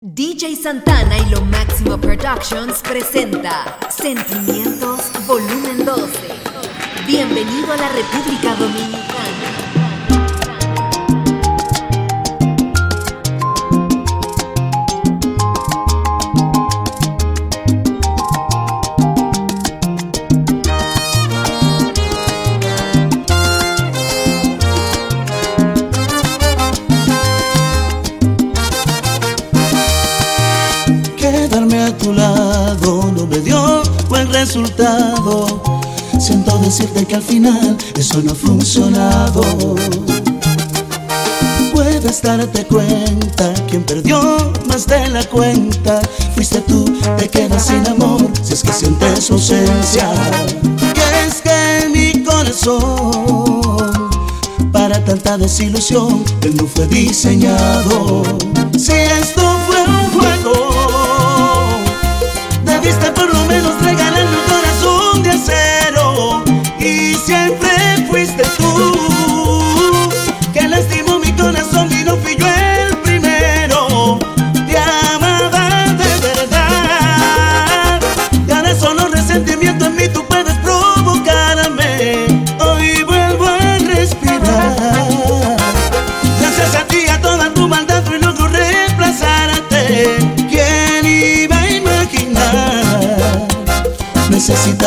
DJ Santana y lo máximo Productions presenta Sentimientos Volumen 12. Bienvenido a la República Dominicana. Siento decirte que al final eso no ha funcionado. Puedes darte cuenta, quien perdió más de la cuenta, fuiste tú, te quedas sin amor, si es que sientes ausencia. Que es que mi corazón, para tanta desilusión, él no fue diseñado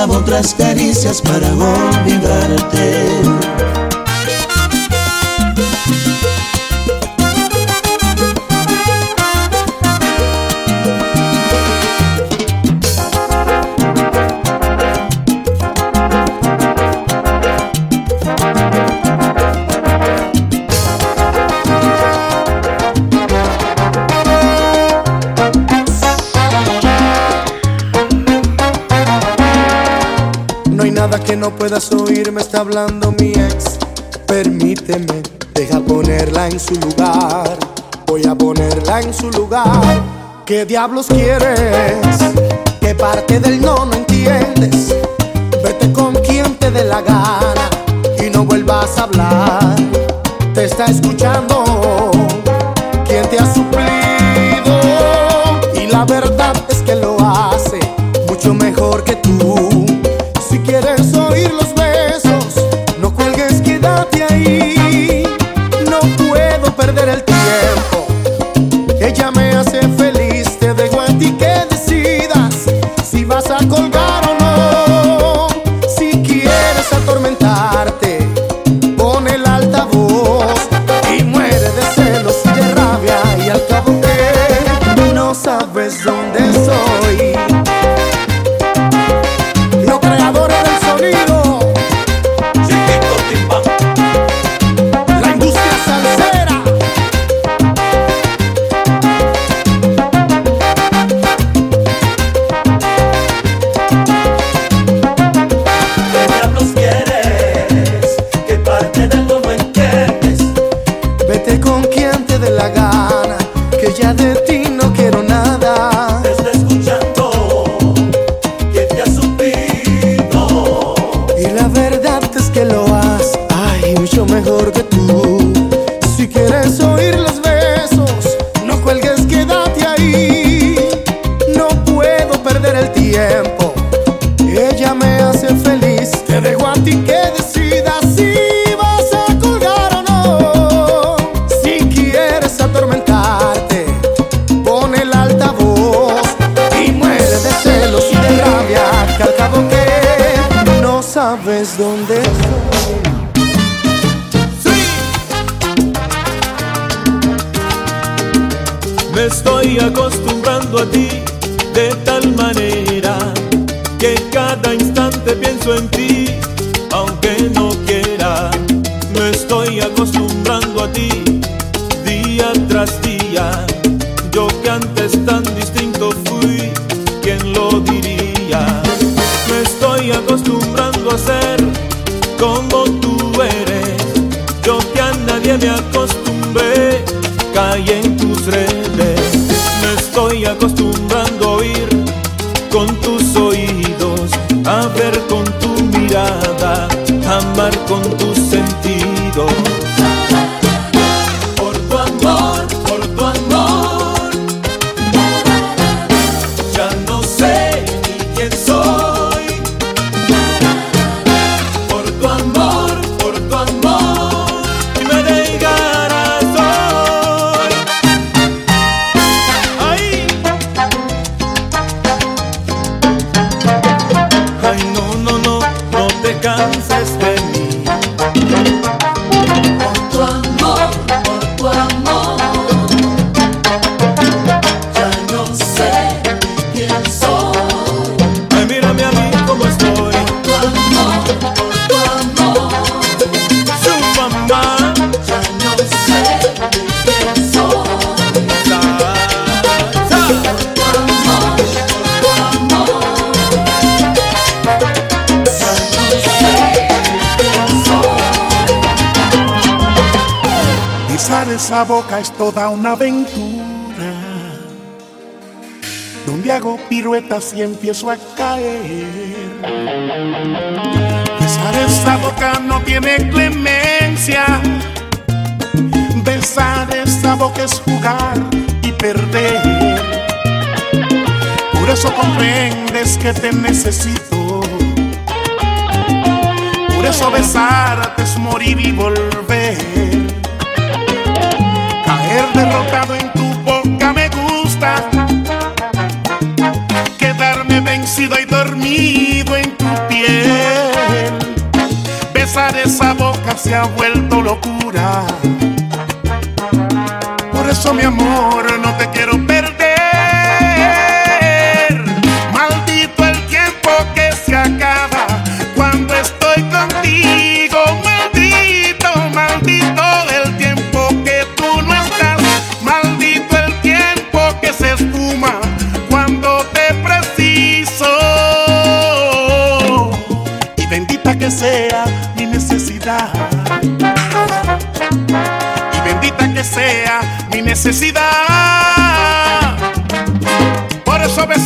otras caricias para olvidarte. puedas oír, me está hablando mi ex. Permíteme, deja ponerla en su lugar. Voy a ponerla en su lugar. ¿Qué diablos quieres? ¿Qué parte del no no entiendes? Vete con quien te dé la gana y no vuelvas a hablar. mucho mejor que tú. cuentas y empiezo a caer. Besar esa boca no tiene clemencia. Besar esa boca es jugar y perder. Por eso comprendes que te necesito. Por eso besarte es morir y volver. se ha vuelto locura. Por eso mi amor, no te quiero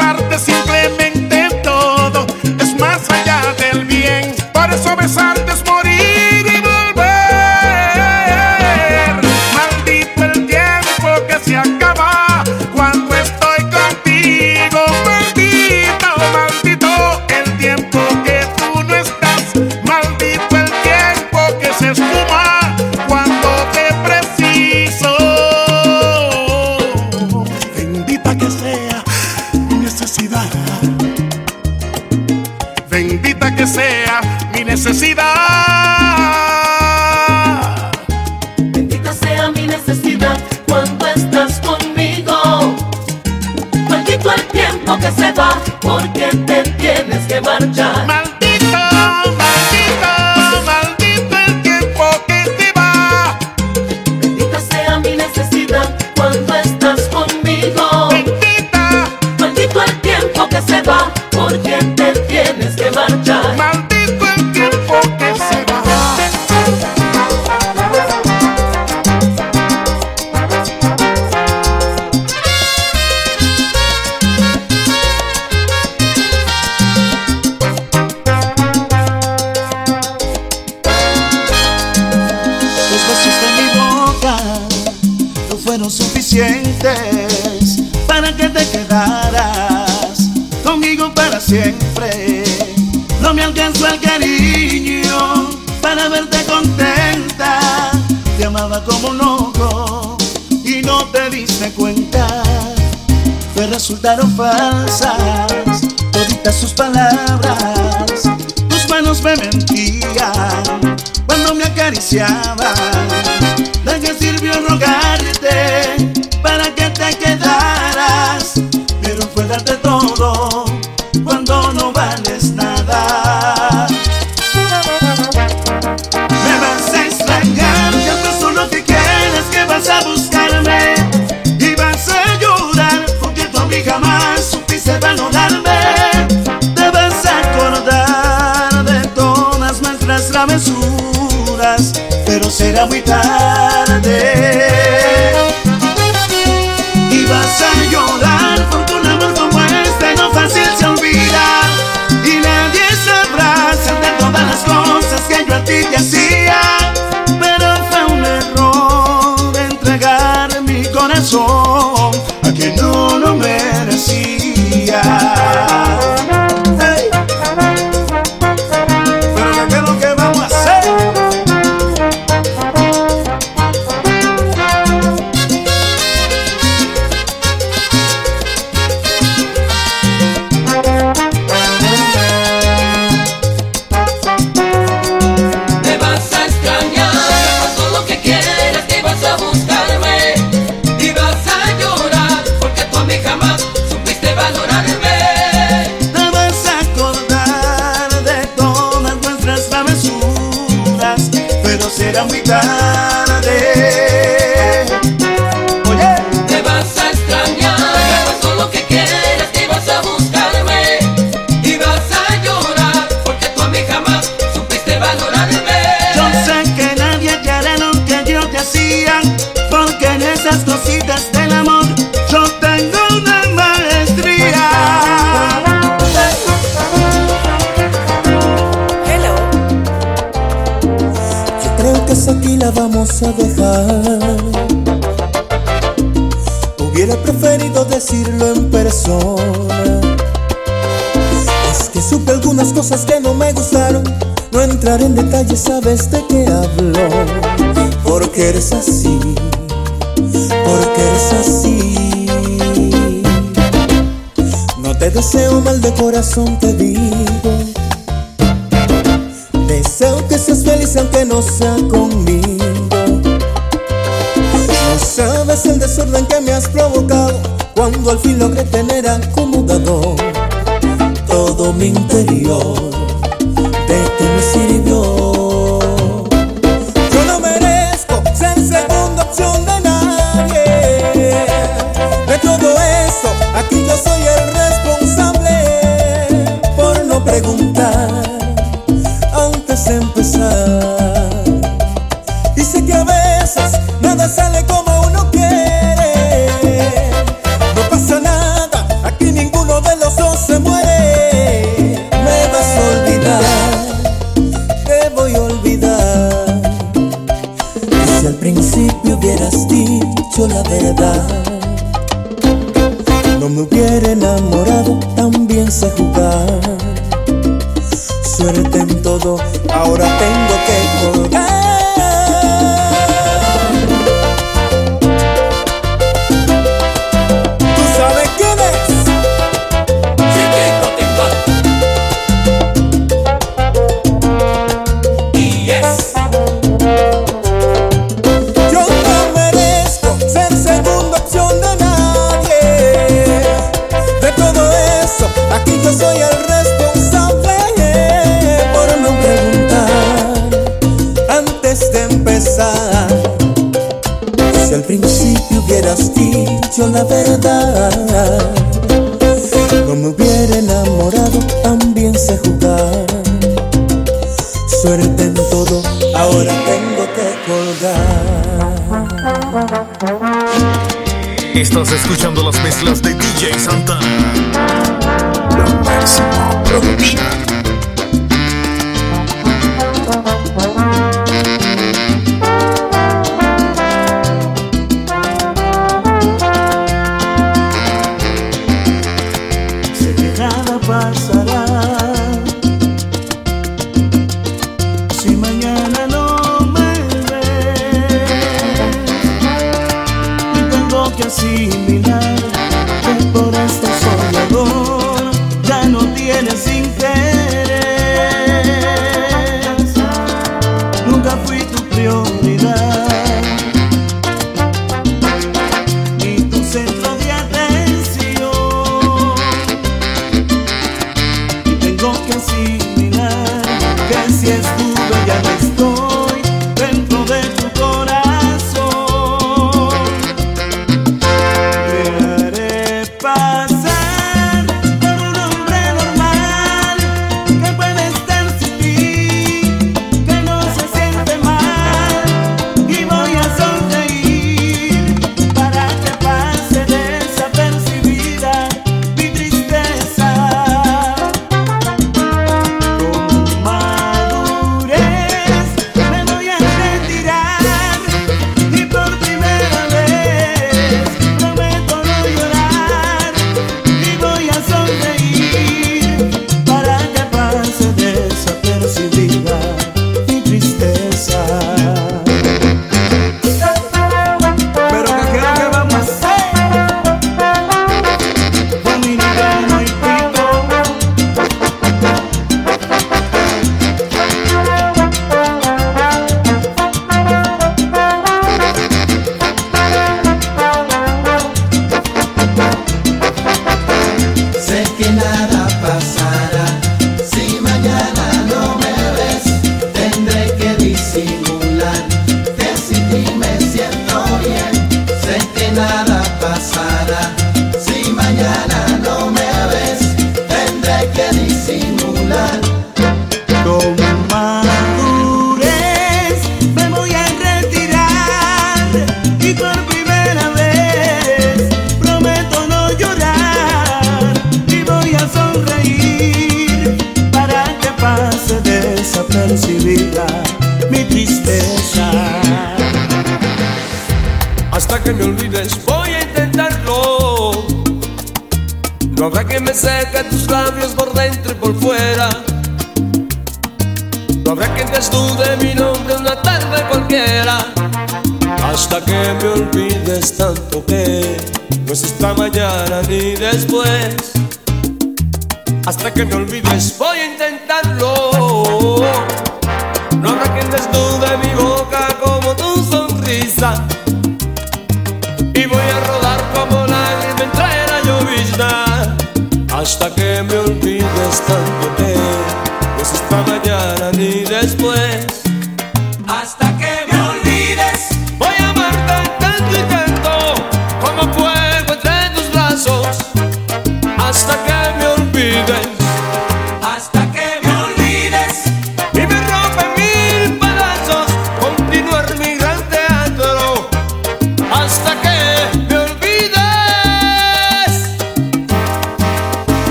besarte simplemente todo es más allá del bien. Por eso besarte es muy porque en esas cositas del amor yo tengo una maestría. Hello. Yo creo que esa aquí la vamos a dejar. Hubiera preferido decirlo en persona. Es que supe algunas cosas que no me gustaron. No entraré en detalles, sabes de qué hablo. Porque eres así, porque eres así. No te deseo mal de corazón, te digo. Deseo que seas feliz aunque no sea conmigo. No sabes el desorden que me has provocado cuando al fin logré tener acomodado todo mi interior. De ti me sirvió.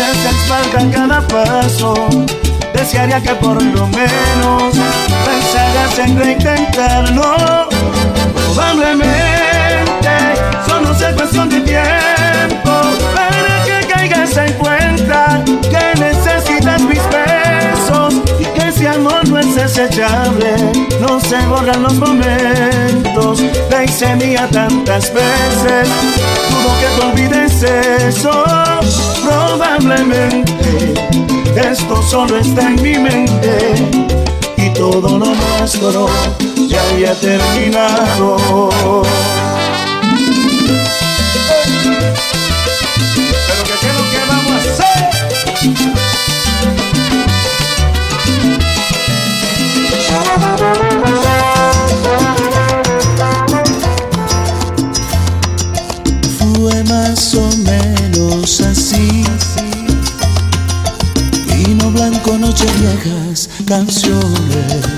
vida se expanda cada paso. Desearía que por lo menos pensaras en reintentarlo. Probablemente solo sea cuestión de tiempo para que caigas en cuenta desechable, no se borran los momentos. Te hice mía tantas veces, dudo que te olvides eso. Probablemente esto solo está en mi mente y todo lo nuestro ya había terminado. Pero que qué es lo que vamos a hacer? viejas canciones.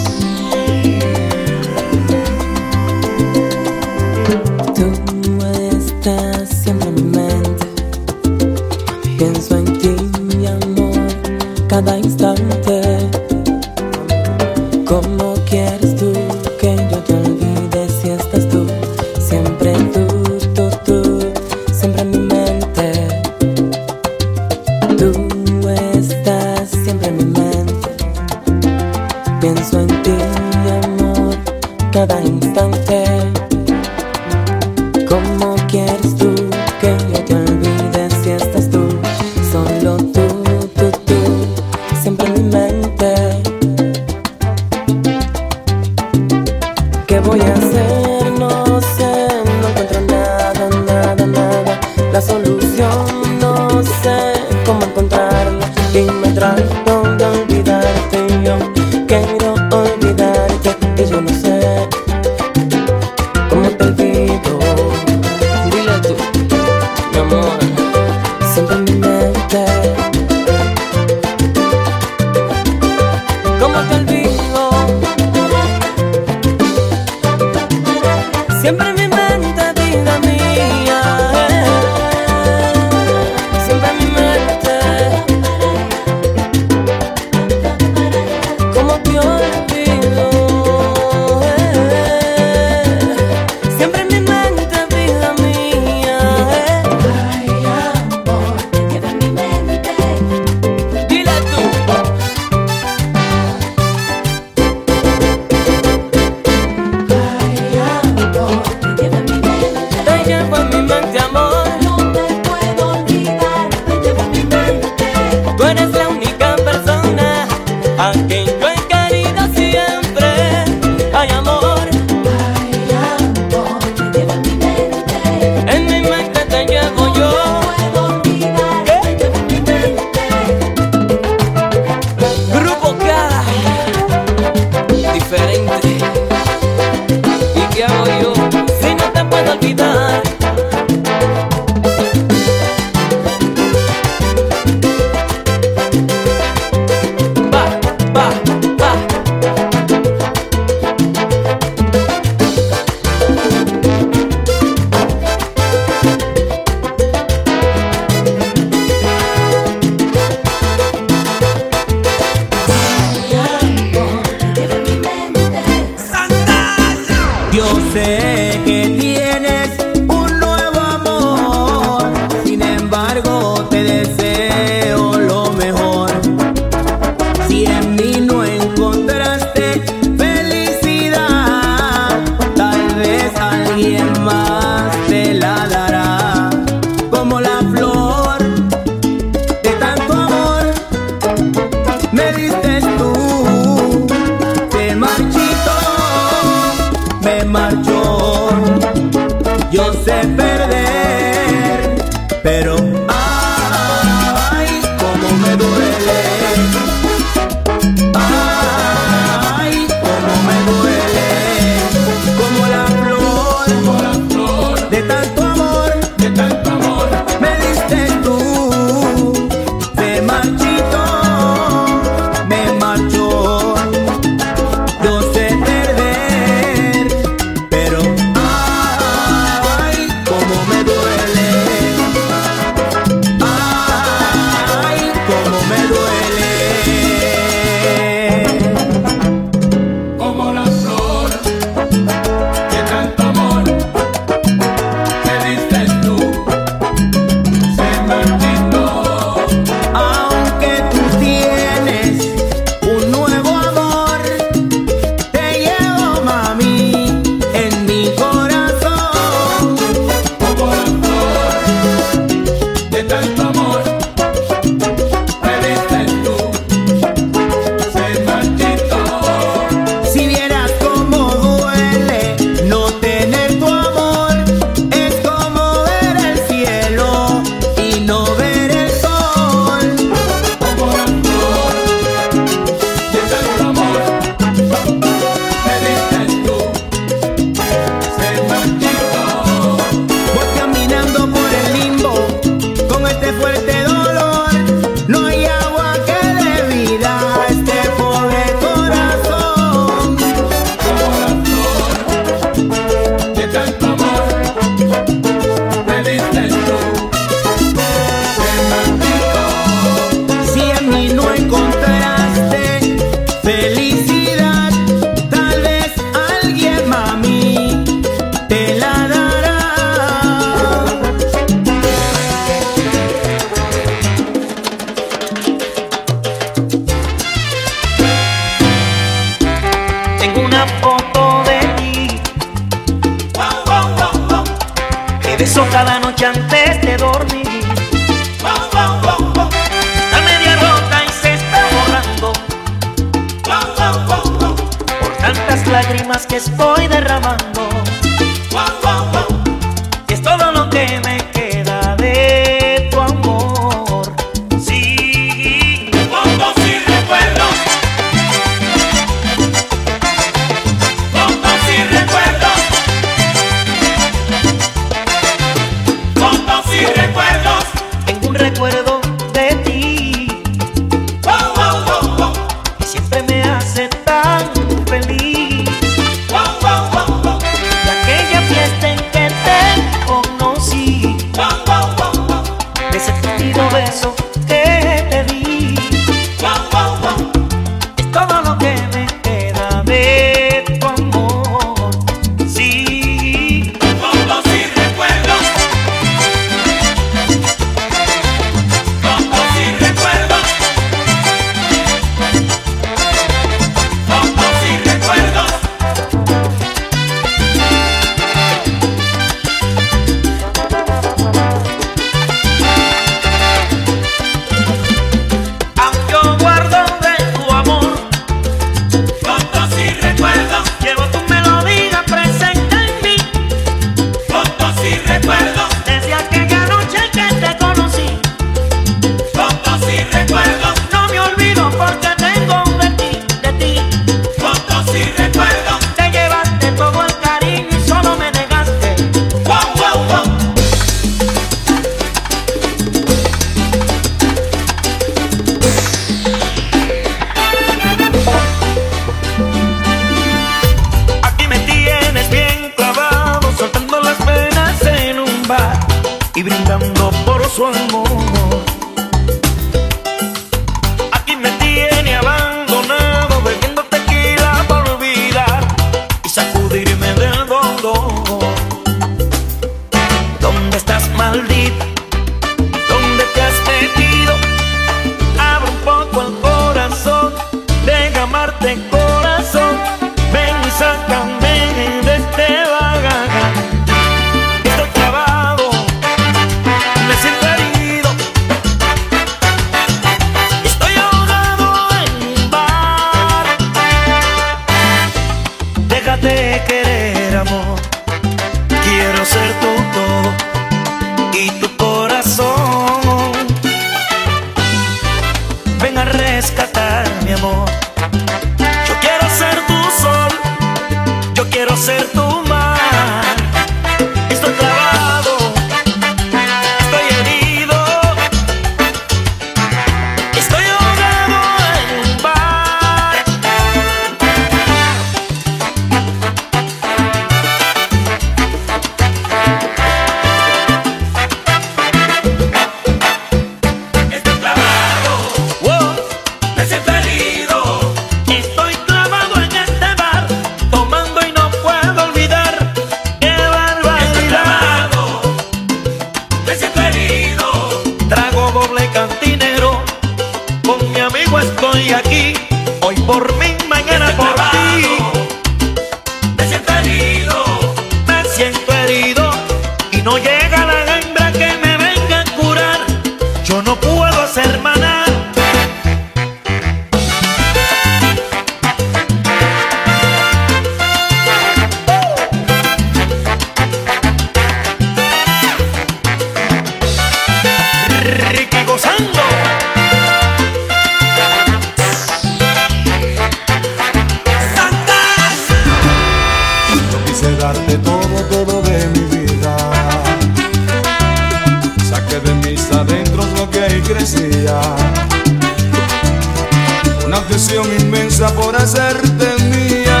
Una obsesión inmensa por hacerte mía.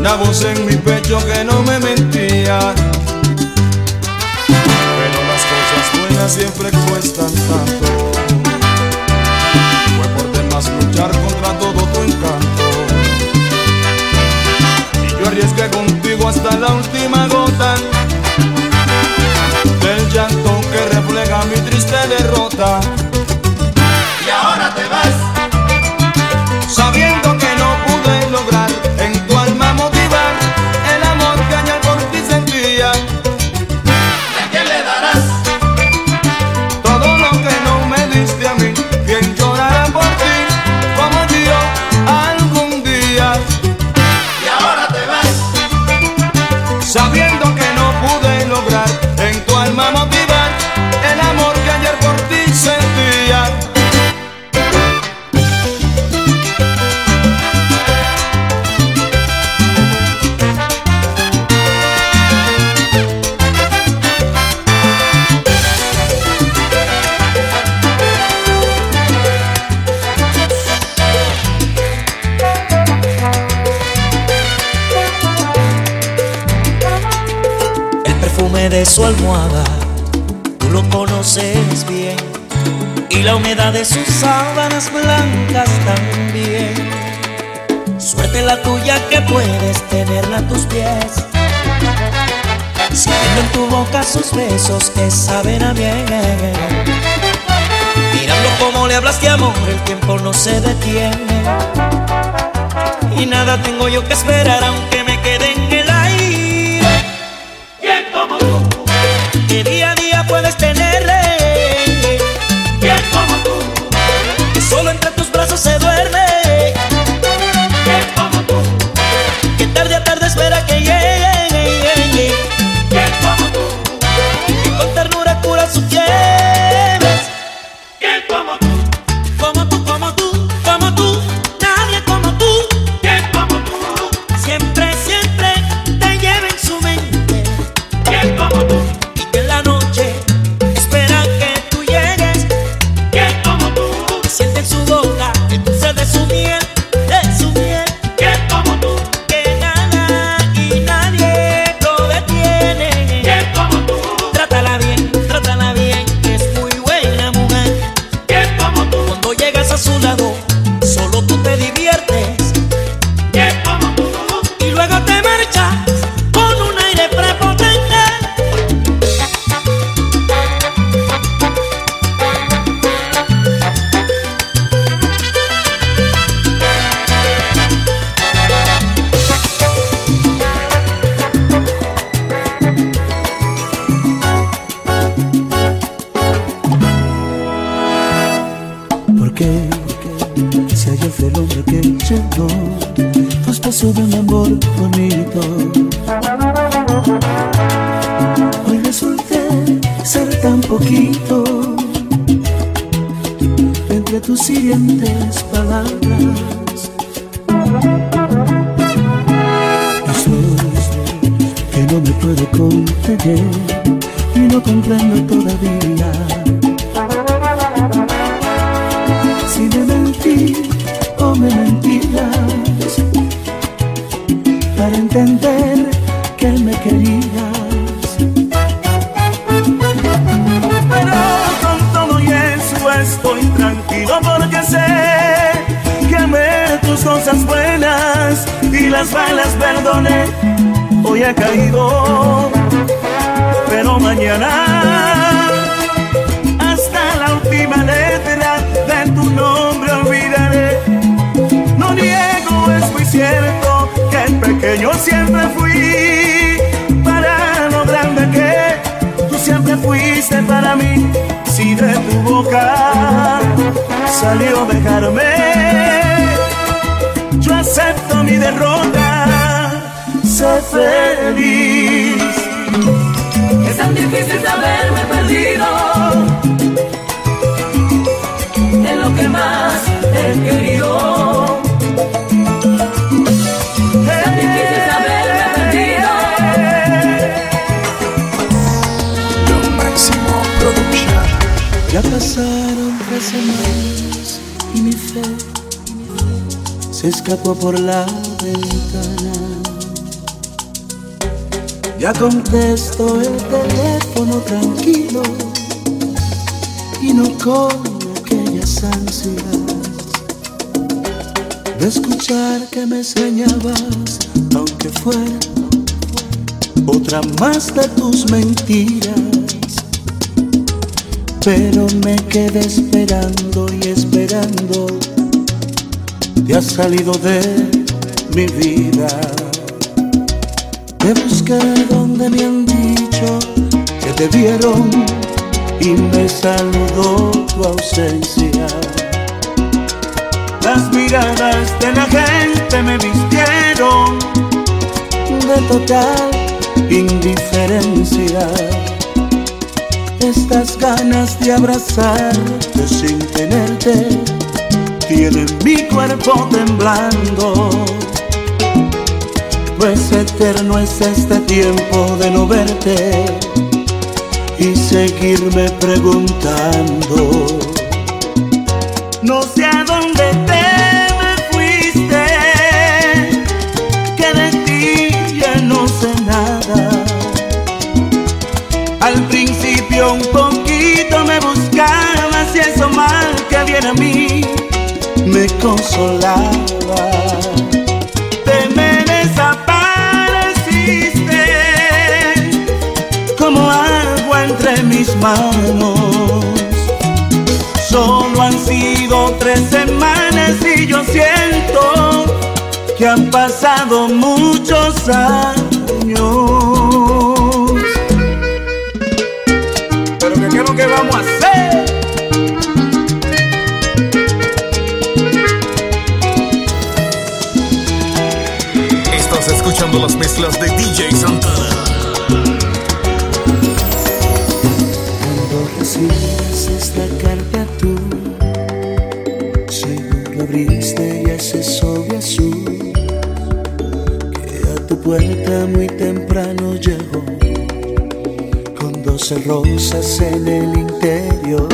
Una voz en mi pecho que no me mentía. Pero las cosas buenas siempre cuestan tanto. Fue por demás luchar contra todo tu encanto. Y yo arriesgué contigo hasta la última gota. matar su almohada, tú lo conoces bien, y la humedad de sus sábanas blancas también. Suerte la tuya que puedes tenerla a tus pies, sintiendo en tu boca sus besos que saben a bien. Mirando cómo le hablas de amor, el tiempo no se detiene, y nada tengo yo que esperar aunque puedes tener puedo conceder y no comprendo todavía. Si me mentí o me mentirás para entender que él me querías. Pero con todo y eso estoy tranquilo porque sé que amé tus cosas buenas y las malas perdoné hoy he caído, pero mañana hasta la última letra de tu nombre olvidaré. No niego, es muy cierto que el pequeño siempre fui, para lo grande que tú siempre fuiste para mí. Si de tu boca salió dejarme, yo acepto mi derrota. Feliz. Es tan difícil saberme perdido en lo que más he querido. Es tan difícil saberme perdido. Lo máximo production. Ya pasaron tres semanas y mi fe se escapó por la Ya contesto el teléfono tranquilo y no con aquellas ansias de escuchar que me extrañabas, aunque fuera otra más de tus mentiras. Pero me quedé esperando y esperando, te has salido de mi vida. Busqué donde me han dicho que te vieron y me saludó tu ausencia. Las miradas de la gente me vistieron de total indiferencia. Estas ganas de abrazarte sin tenerte tienen mi cuerpo temblando. Pues eterno es este tiempo de no verte y seguirme preguntando. No sé a dónde te me fuiste, que de ti ya no sé nada. Al principio un poquito me buscabas y eso mal que viene a mí me consolaba. Mis manos. Solo han sido tres semanas y yo siento que han pasado muchos años. Pero que qué que vamos a hacer. Estás escuchando las mezclas de DJ Santana. Recibes esta carta tú. Seguro abriste y ese sobre azul. Que a tu puerta muy temprano llegó. Con doce rosas en el interior.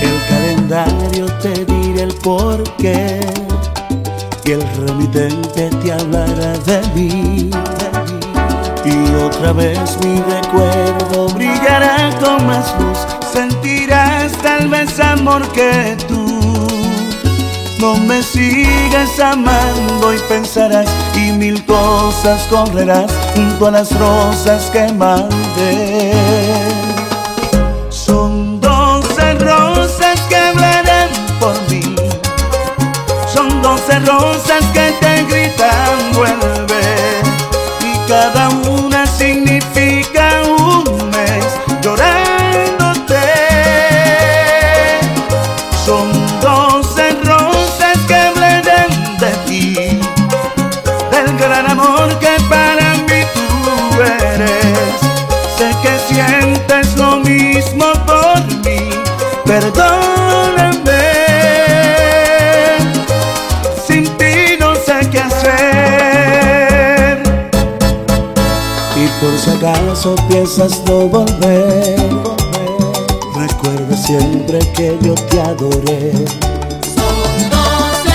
El calendario te diré el porqué. Y el remitente te hablará de mí. Y otra vez mi recuerdo brillará con más luz. Sentirás tal vez amor que tú. No me sigas amando y pensarás y mil cosas correrás junto a las rosas que mandé. Acaso piensas no volver, recuerda siempre que yo te adoré. Son doce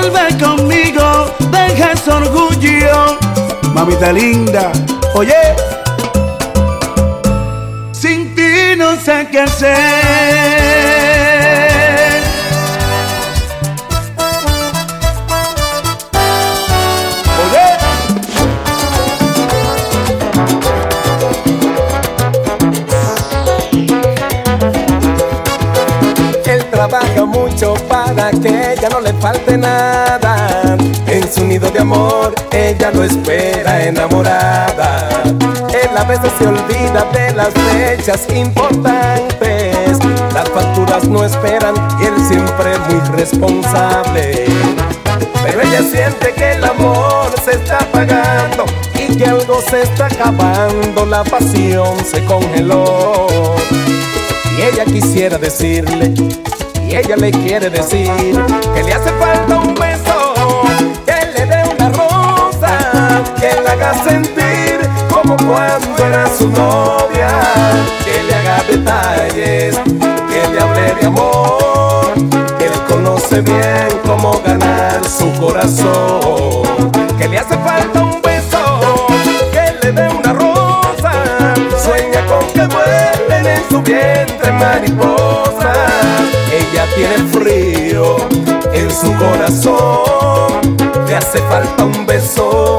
vuelve conmigo, deja ese orgullo. Mamita linda, oye. Sin ti no sé qué hacer. ya no le falte nada. En su nido de amor, ella lo espera enamorada. Él a veces se olvida de las fechas importantes. Las facturas no esperan y él siempre es muy responsable. Pero ella siente que el amor se está apagando y que algo se está acabando, la pasión se congeló. Y ella quisiera decirle y ella le quiere decir que le hace falta un beso, que le dé una rosa, que la haga sentir como cuando era su novia, que le haga detalles, que le hable de amor, que él conoce bien cómo ganar su corazón, que le hace falta un beso, que le dé una rosa, sueña con que vuelen en su vientre mariposa tiene frío en su corazón. Le hace falta un beso,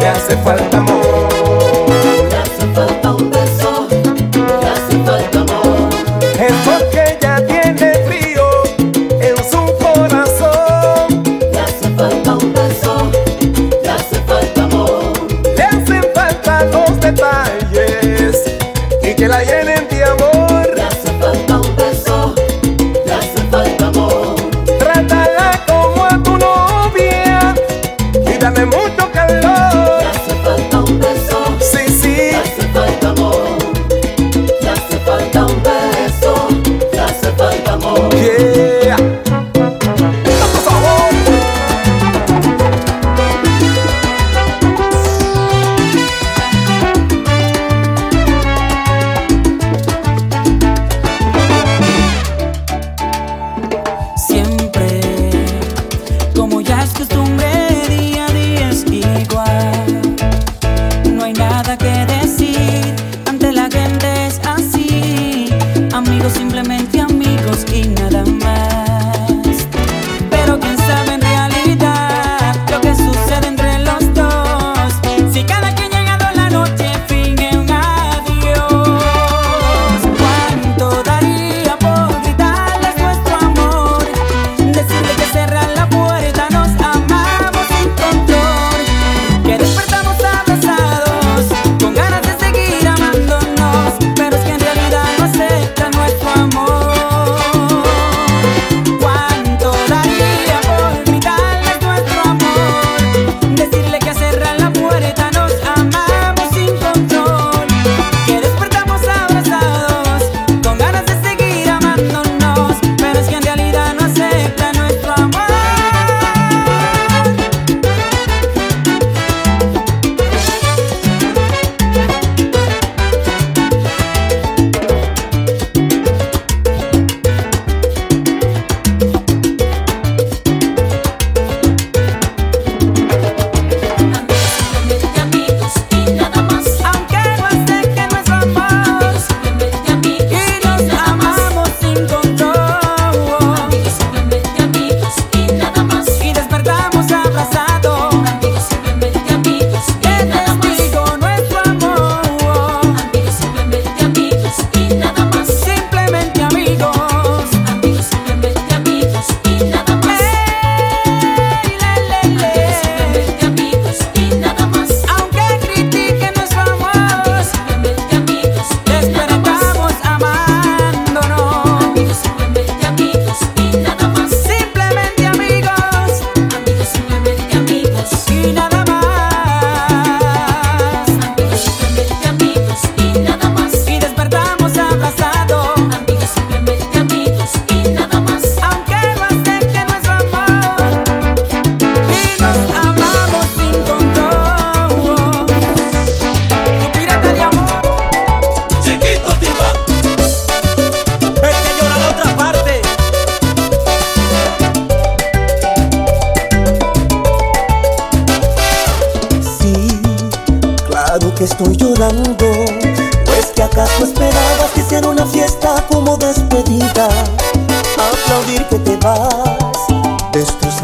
le hace falta amor.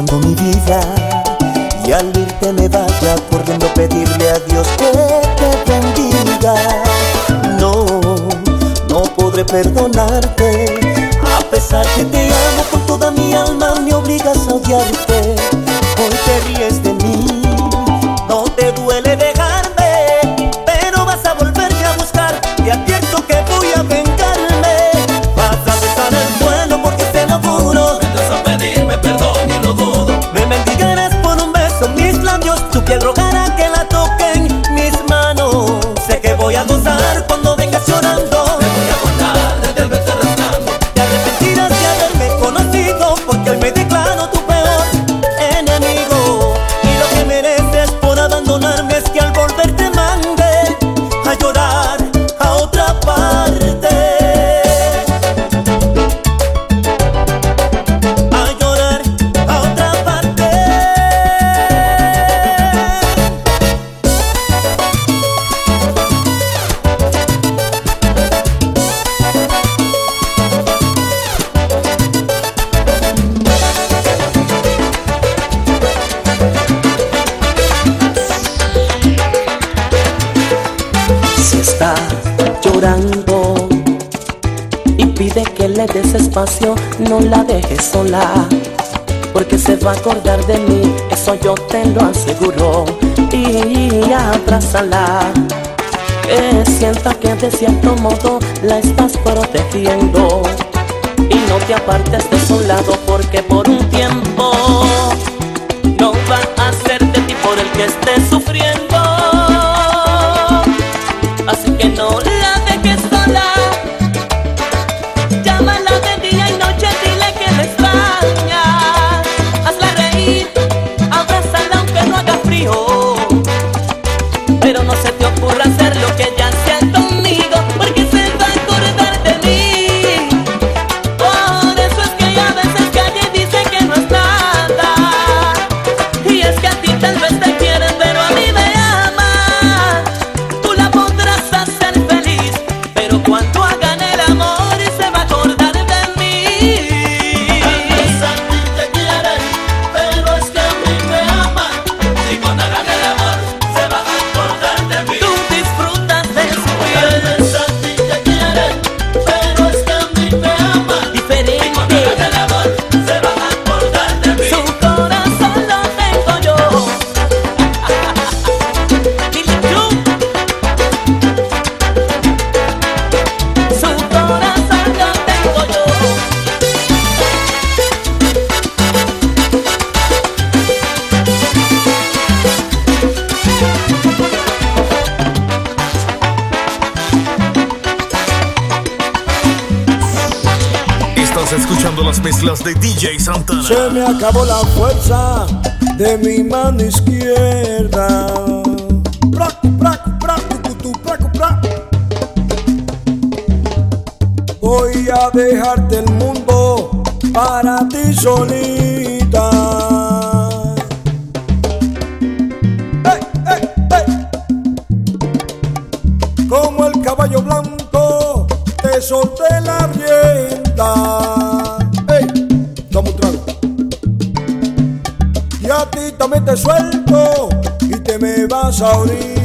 mi vida y al irte me vaya por dentro pedirle a Dios que te bendiga. No, no podré perdonarte, a pesar que te amo con toda mi alma me obligas a odiarte. a gozar. le des espacio, no la dejes sola. Porque se va a acordar de mí, eso yo te lo aseguro. Y abrázala. Que sienta que de cierto modo la estás protegiendo. Y no te apartes de su lado porque por un tiempo no va a ser de ti por el que estés sufriendo. se me acabó la fuerza de mi mano izquierda. Voy a dejarte el mundo para ti solita. Hey, hey, hey. Como el caballo blanco, te solté la rienda. te suelto y te me vas a orir.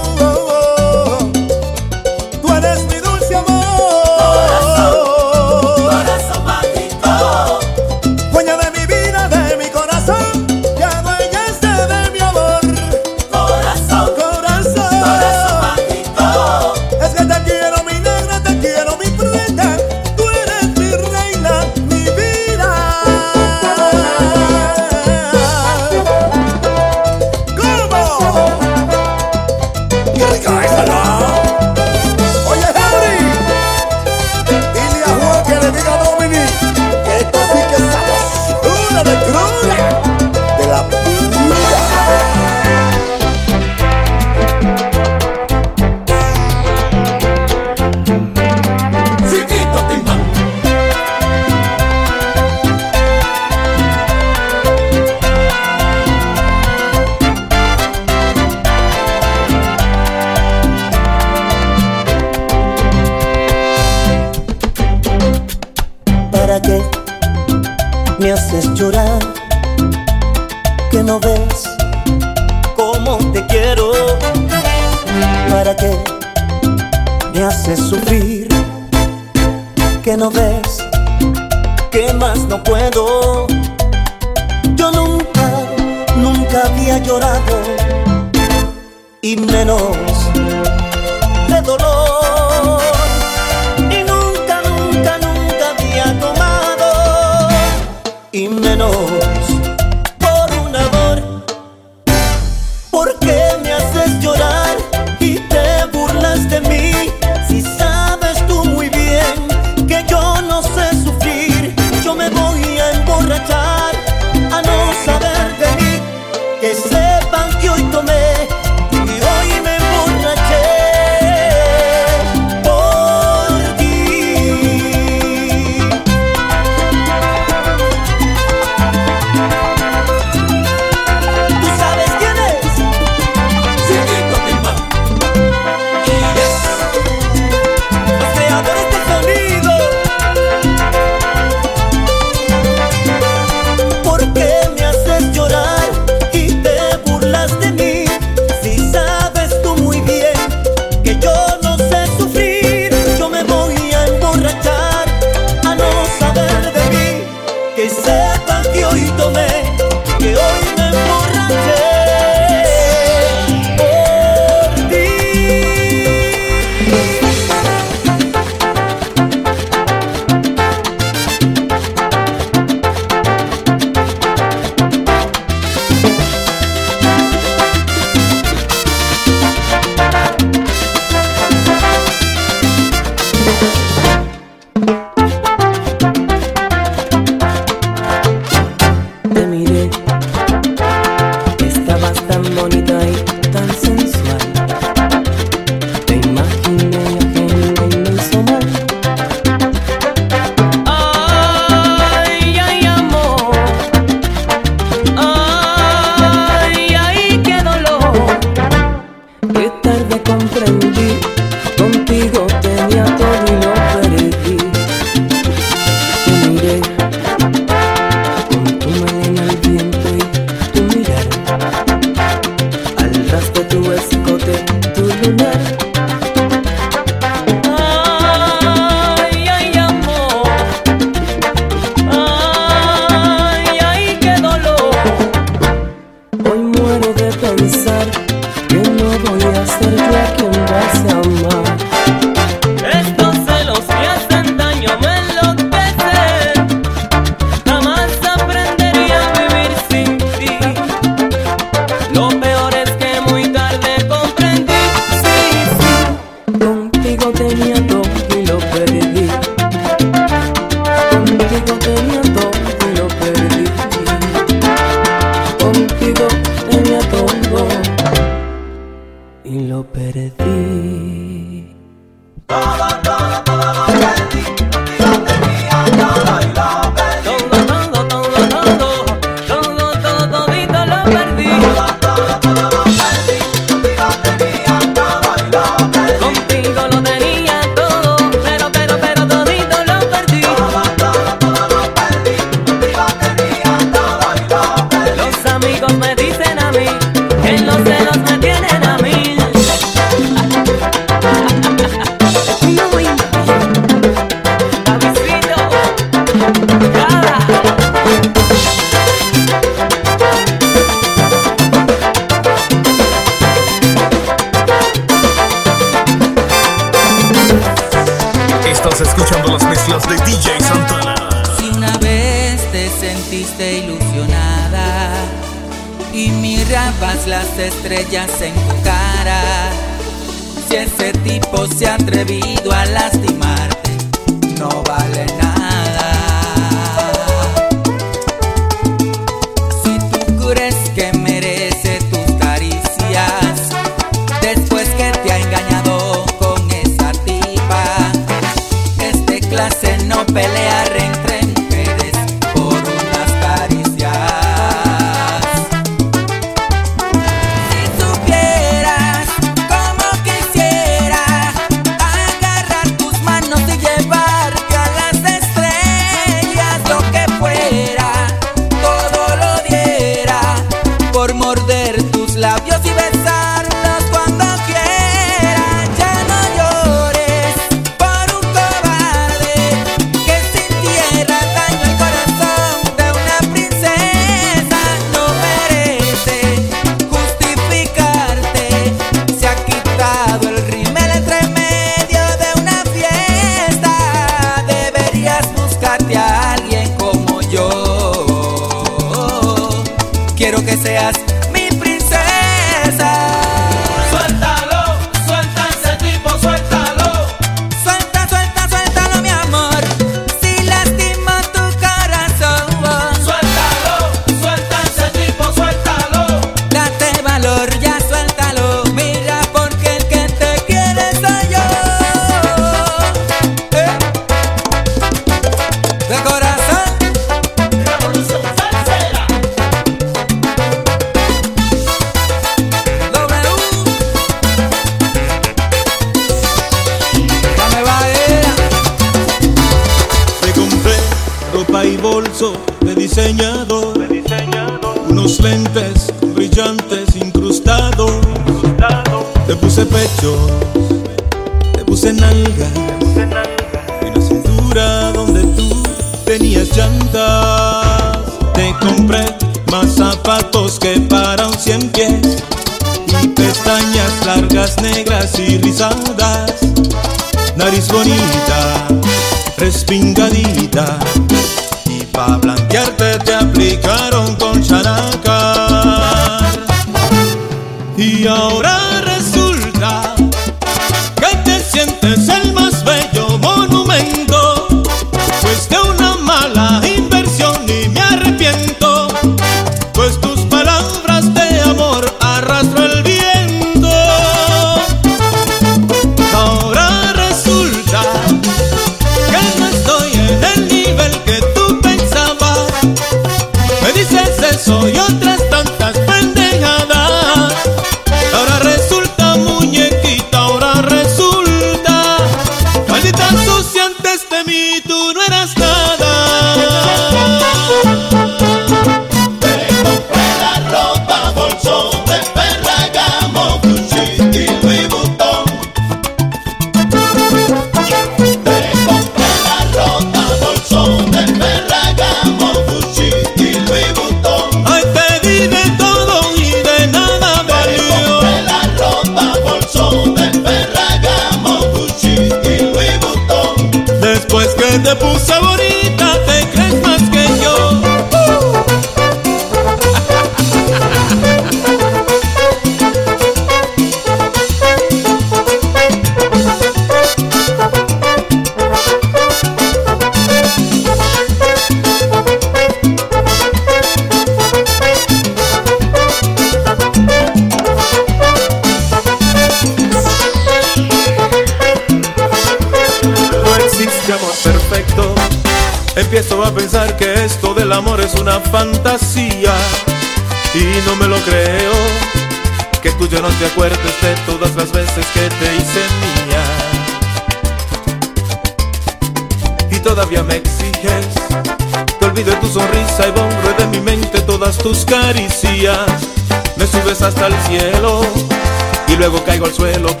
luego caigo al suelo.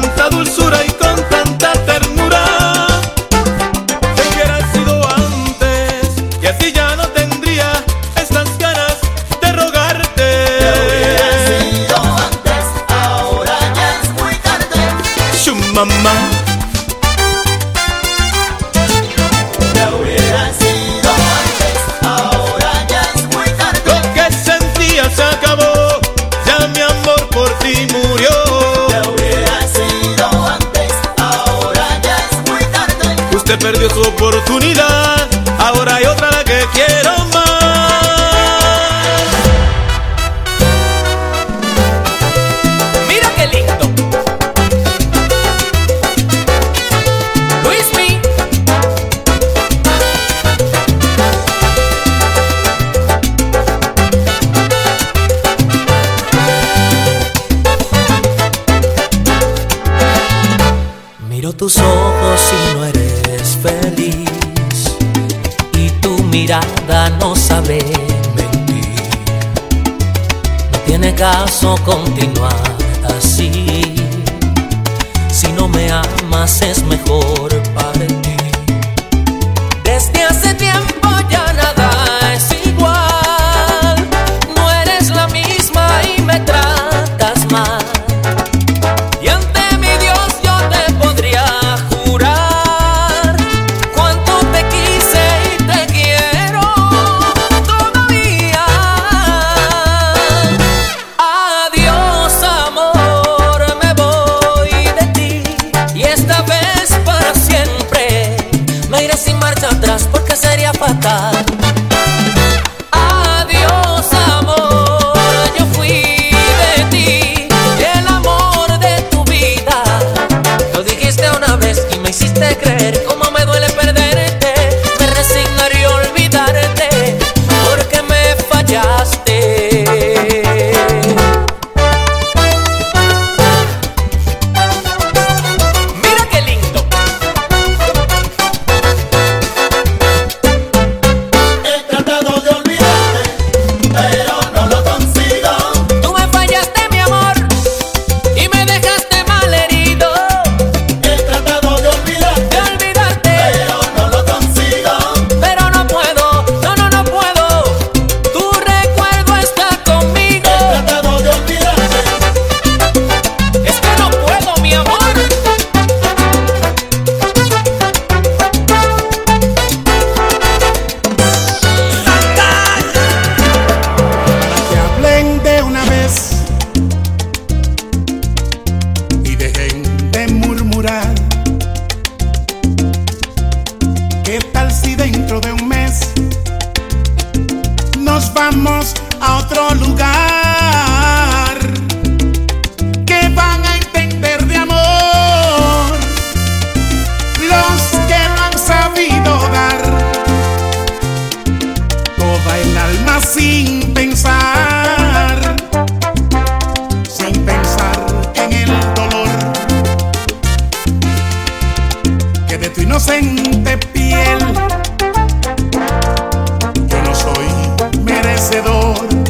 tanta dulzura y con Se perdió su oportunidad, ahora hay otra la que quiero más. Mira qué lindo. Luismi. Miro tus ojos y no paso continuar así. Si no me amas es mejor. merecedor.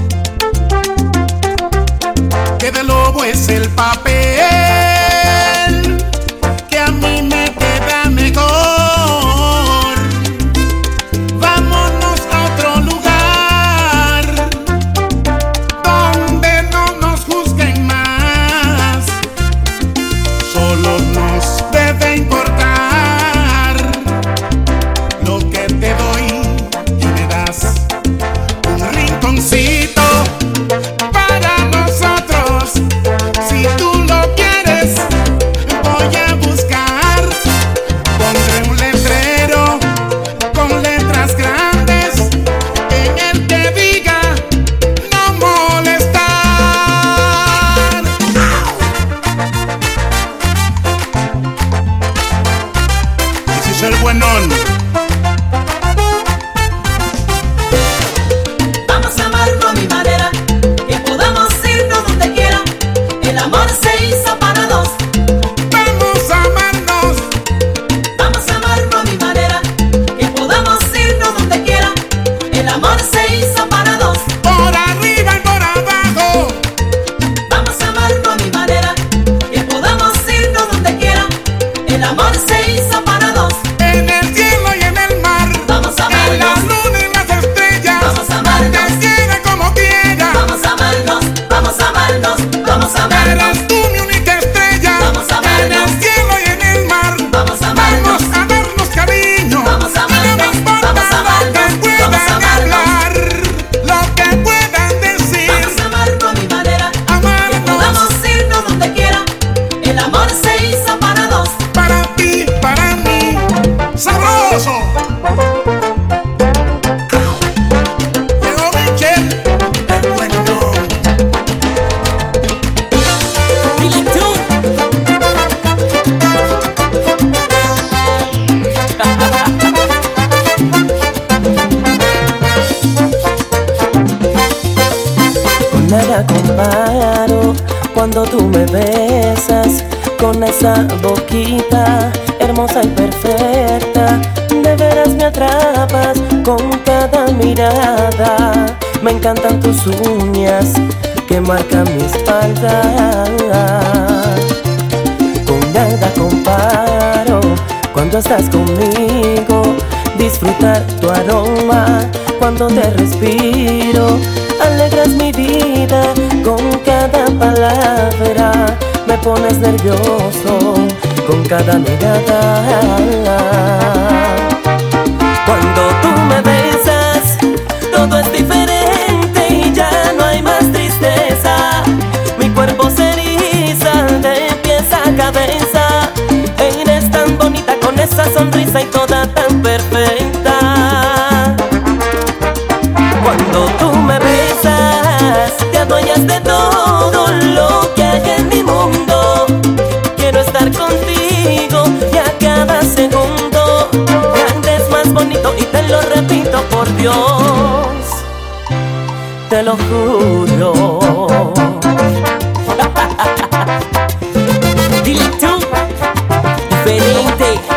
对。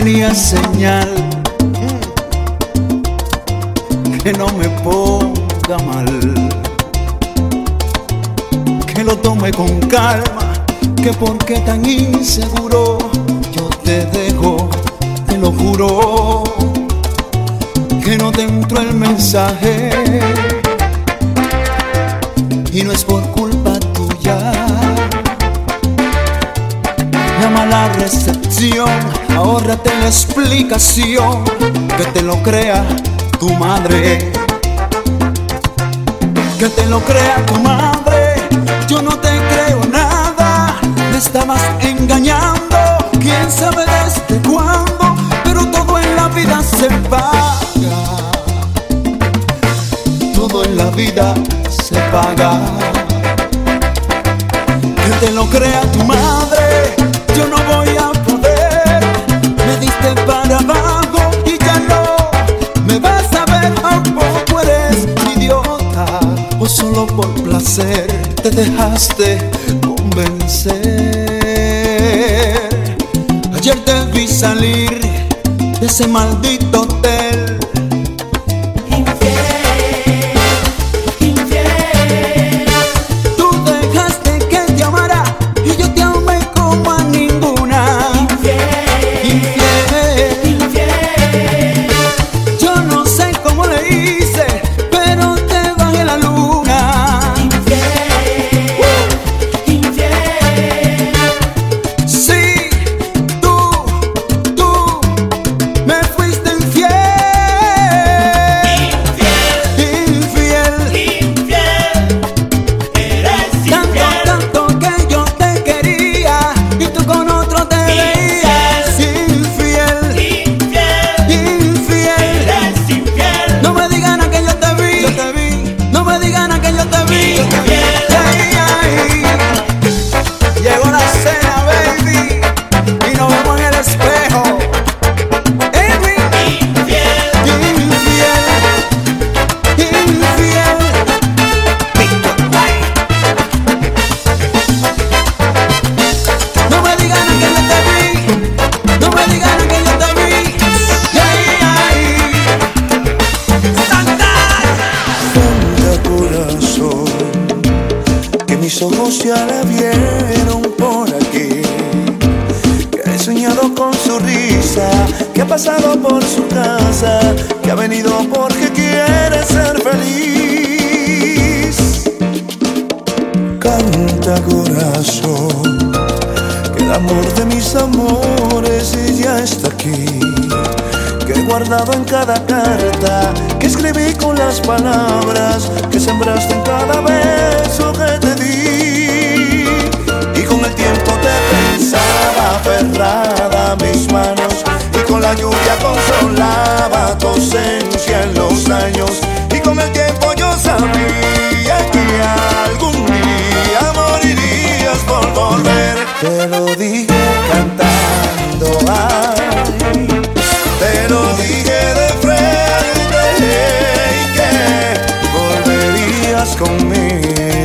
tenía señal que no me ponga mal, que lo tome con calma, que porque tan inseguro yo te dejo, te lo juro, que no te entró el mensaje. explicación que te lo crea tu madre. Que te lo crea tu madre, yo no te creo nada, me estabas engañando, quién sabe desde cuándo, pero todo en la vida se paga. Todo en la vida se paga. Que te lo crea tu madre te dejaste convencer. Ayer te vi salir de ese maldito hotel. Guardado en cada carta, que escribí con las palabras que sembraste en cada beso que te di. Y con el tiempo te pensaba aferrada a mis manos, y con la lluvia consolaba tu ausencia en los años. Y con el tiempo yo sabía que algún día morirías por volver. Te lo dije cantando, ay. Conmigo.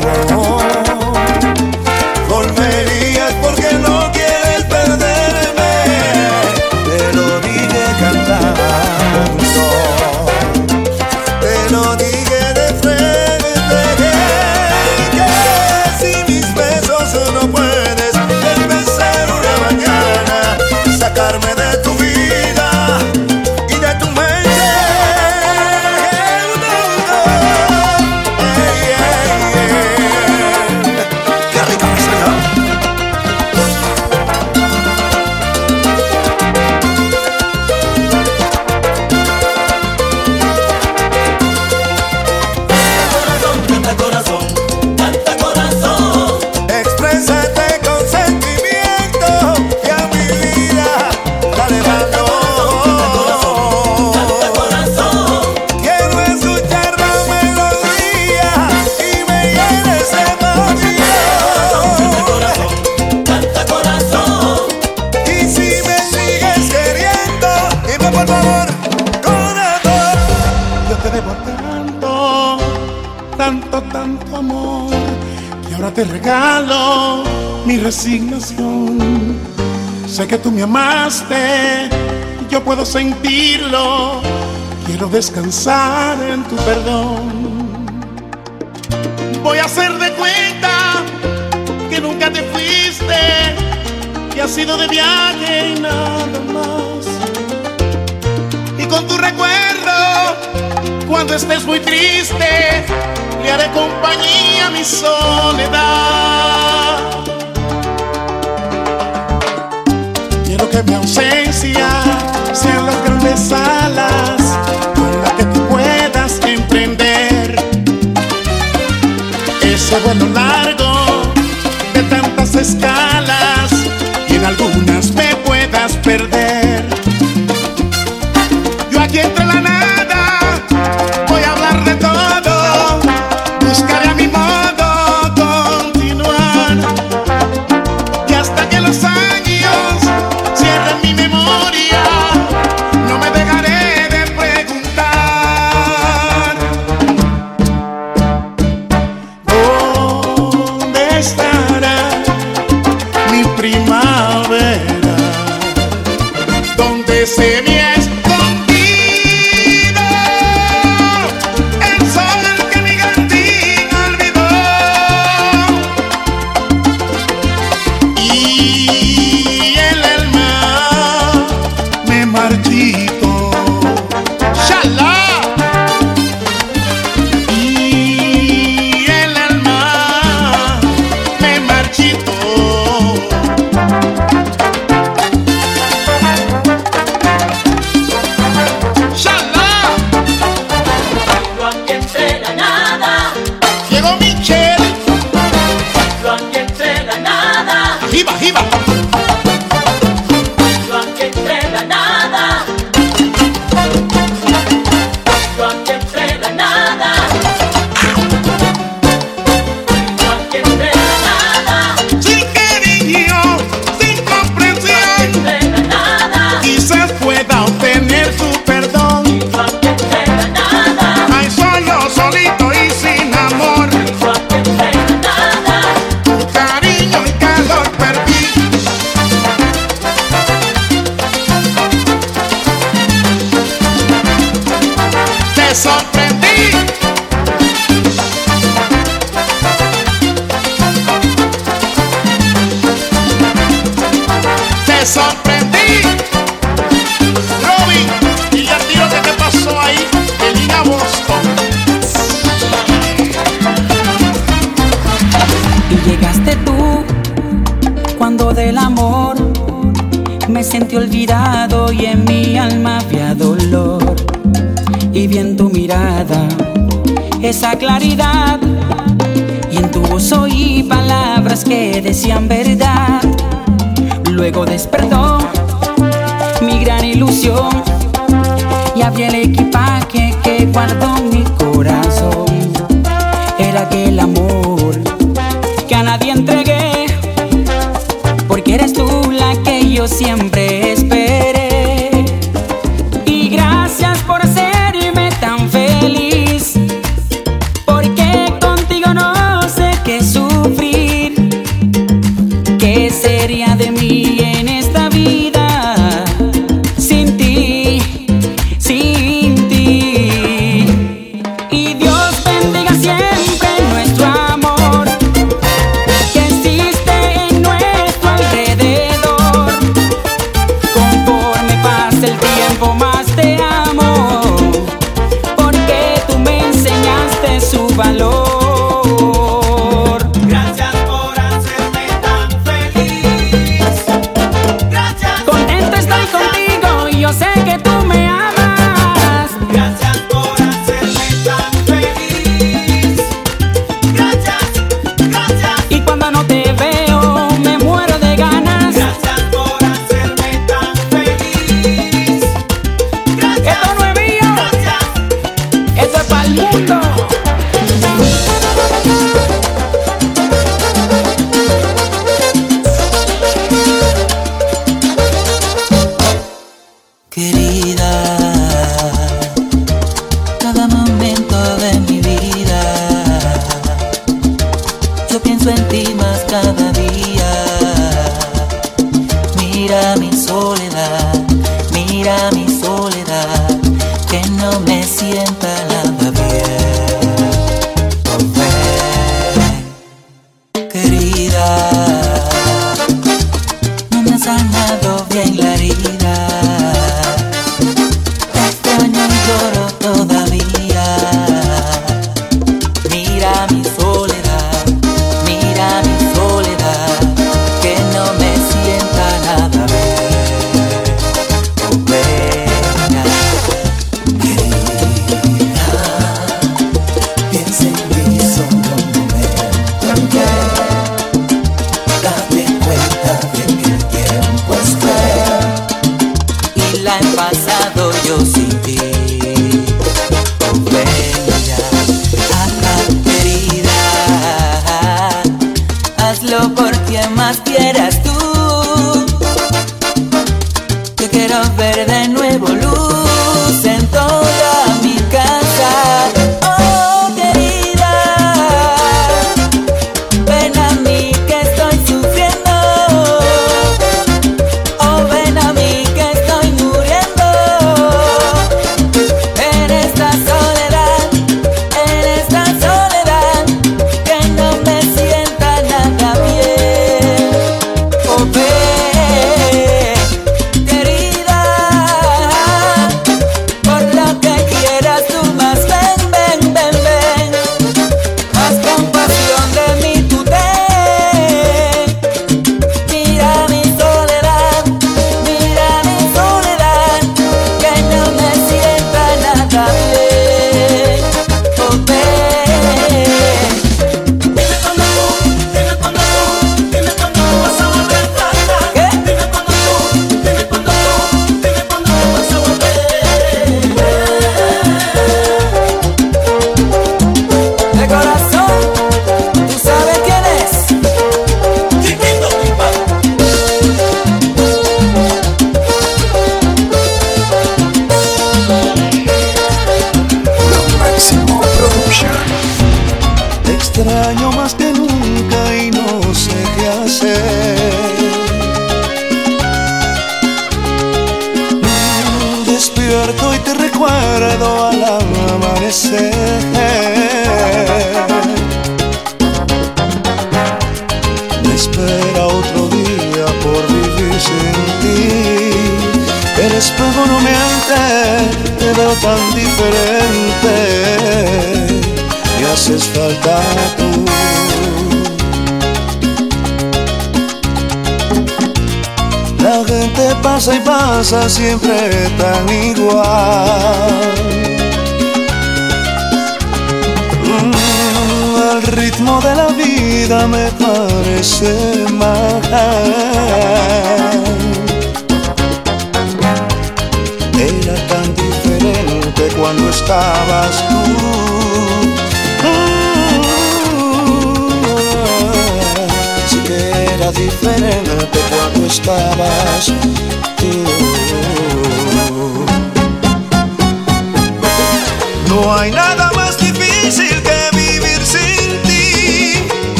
Resignación. Sé que tú me amaste, yo puedo sentirlo. Quiero descansar en tu perdón. Voy a hacer de cuenta que nunca te fuiste, que has sido de viaje y nada más. Y con tu recuerdo, cuando estés muy triste, le haré compañía a mi soledad. lo que mi ausencia sean las grandes alas con las que tú puedas emprender ese vuelo largo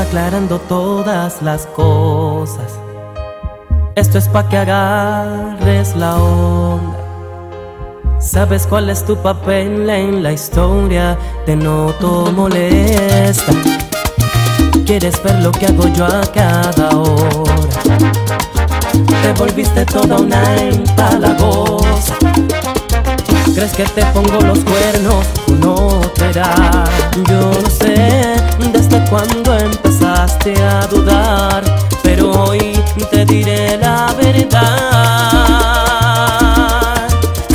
aclarando todas las cosas. Esto es pa' que agarres la onda. Sabes cuál es tu papel en la historia, te noto molesta. Quieres ver lo que hago yo a cada hora. Te volviste toda una empalagosa. ¿Crees que te pongo los cuernos? No te da. Yo no sé desde cuándo empecé llegaste a dudar, pero hoy te diré la verdad.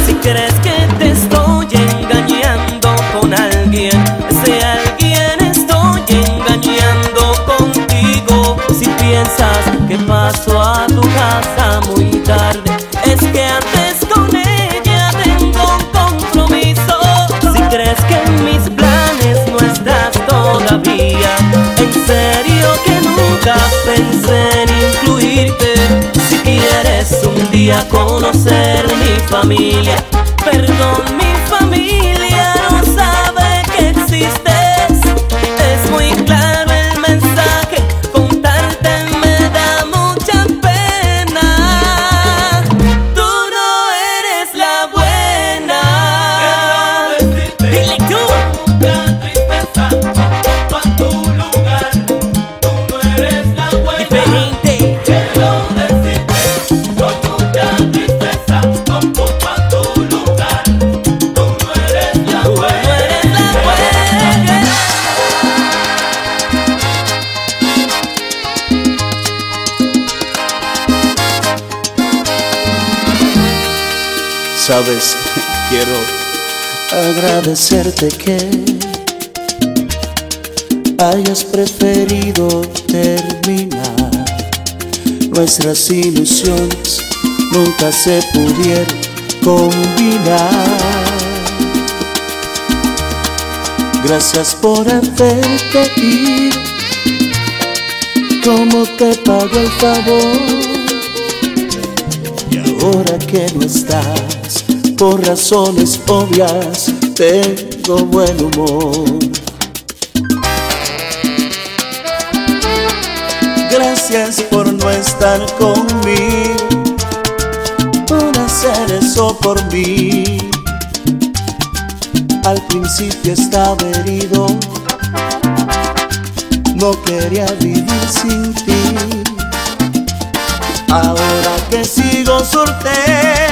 Si crees que te estoy engañando con alguien, ese alguien estoy engañando contigo. Si piensas que paso a tu casa muy tarde. a conocer mi familia. Pues, quiero agradecerte que hayas preferido terminar. Nuestras ilusiones nunca se pudieron combinar. Gracias por hacerte ir, como te pago el favor. Y ahora que no estás por razones obvias, tengo buen humor. Gracias por no estar conmigo, por hacer eso por mí. Al principio estaba herido, no quería vivir sin ti. Ahora que sigo soltero,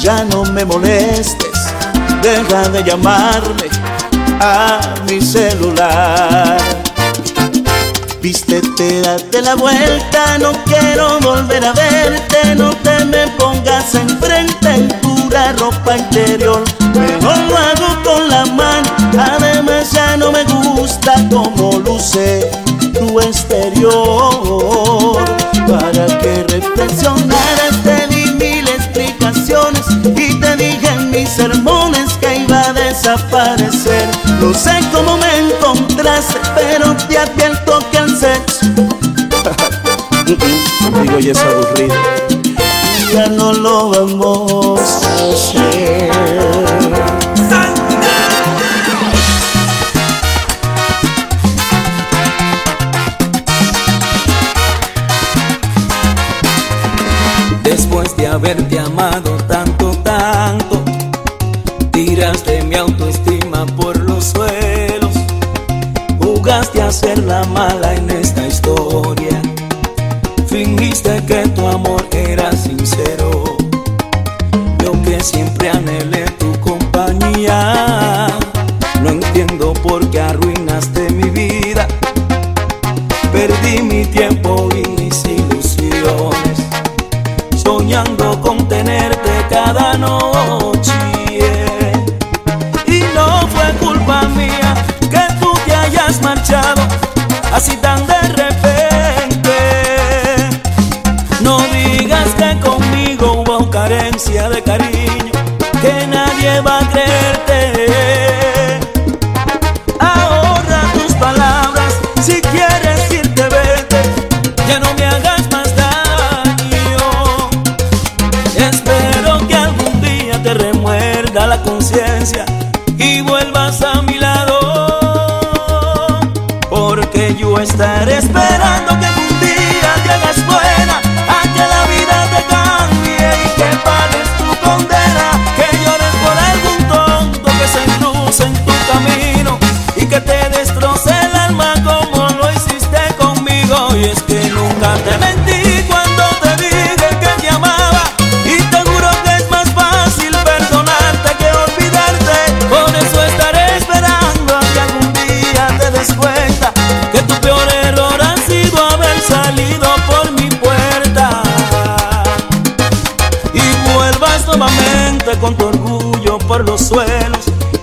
Ya no me molestes, deja de llamarme a mi celular. Vístete, date la vuelta, no quiero volver a verte, no te me pongas enfrente en pura ropa interior. Mejor lo hago con la mano, además ya no me gusta como luce tu exterior. Para que mil y te dije en mis sermones que iba a desaparecer. No sé cómo me encontraste, pero te advierto que el sexo Digo, y es aburrido. Ya no lo vamos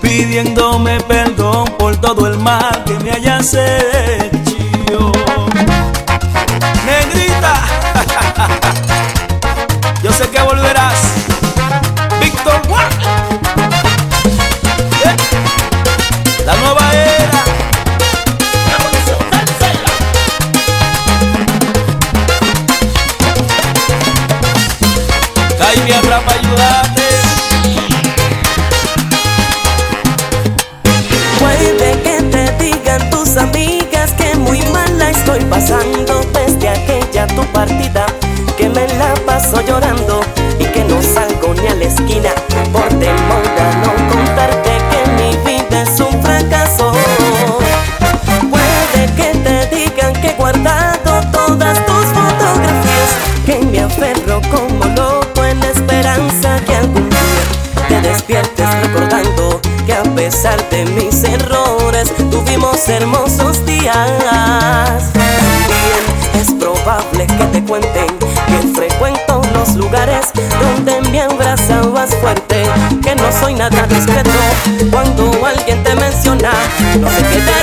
pidiéndome perdón por todo el mal que me hayas hecho. Negrita, yo sé que volverás. Tuvimos hermosos días. También es probable que te cuenten que frecuento los lugares donde me abrazabas fuerte, que no soy nada discreto. Cuando alguien te menciona, no sé quedarme callado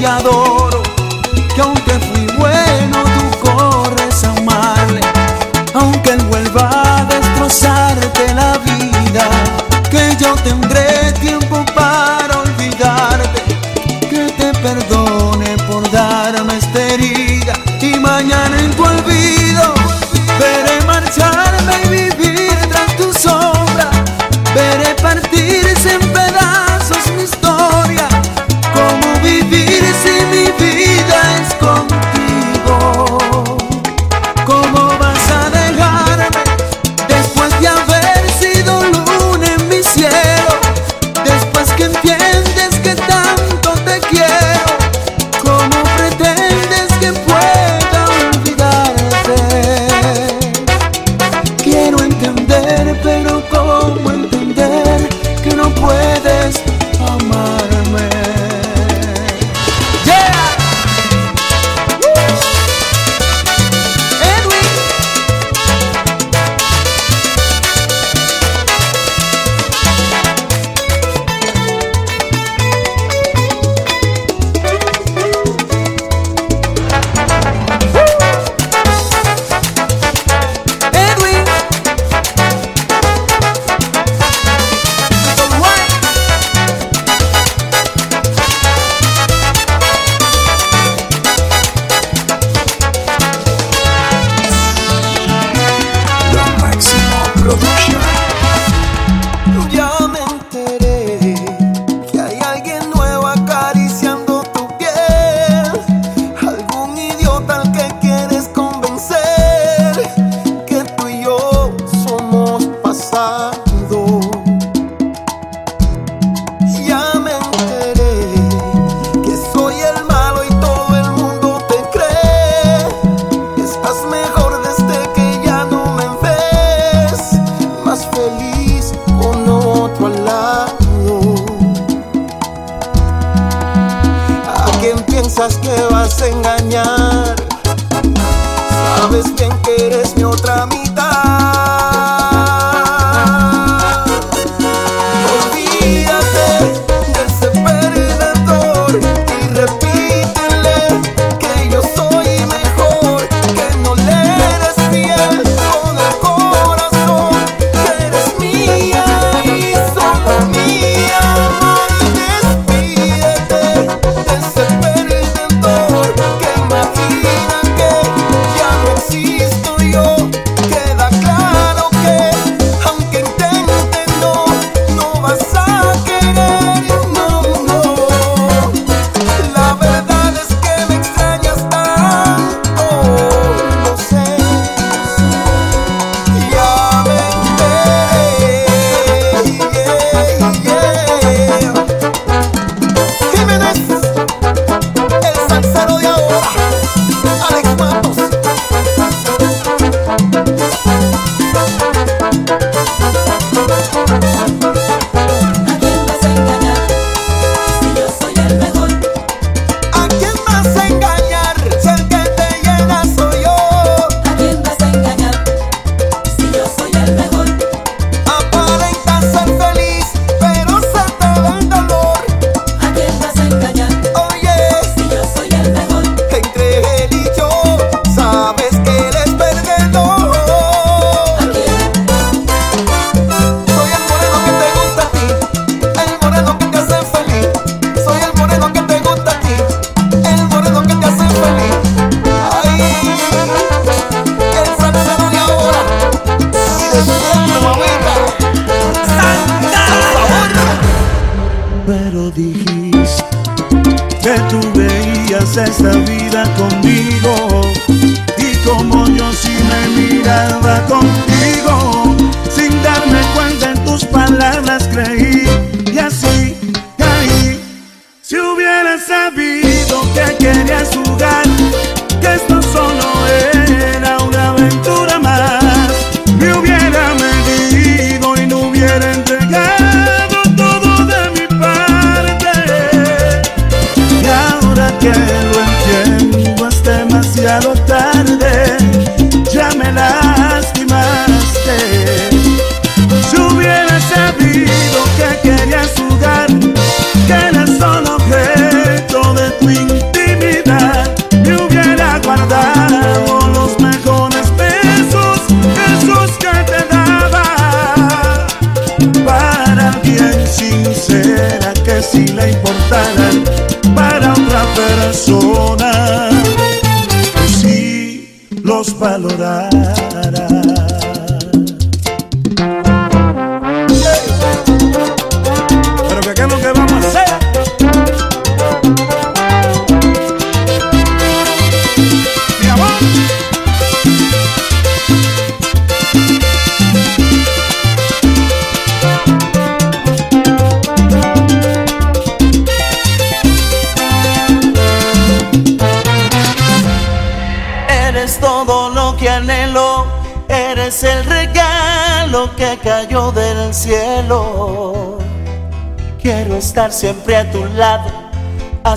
decir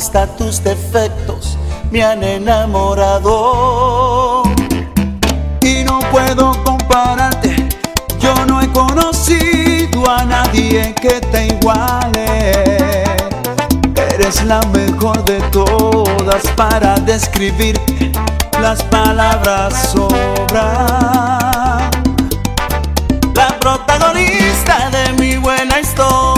hasta tus defectos me han enamorado. Y no puedo compararte, yo no he conocido a nadie que te iguale. Eres la mejor de todas para describirte, las palabras sobran. La protagonista de mi buena historia.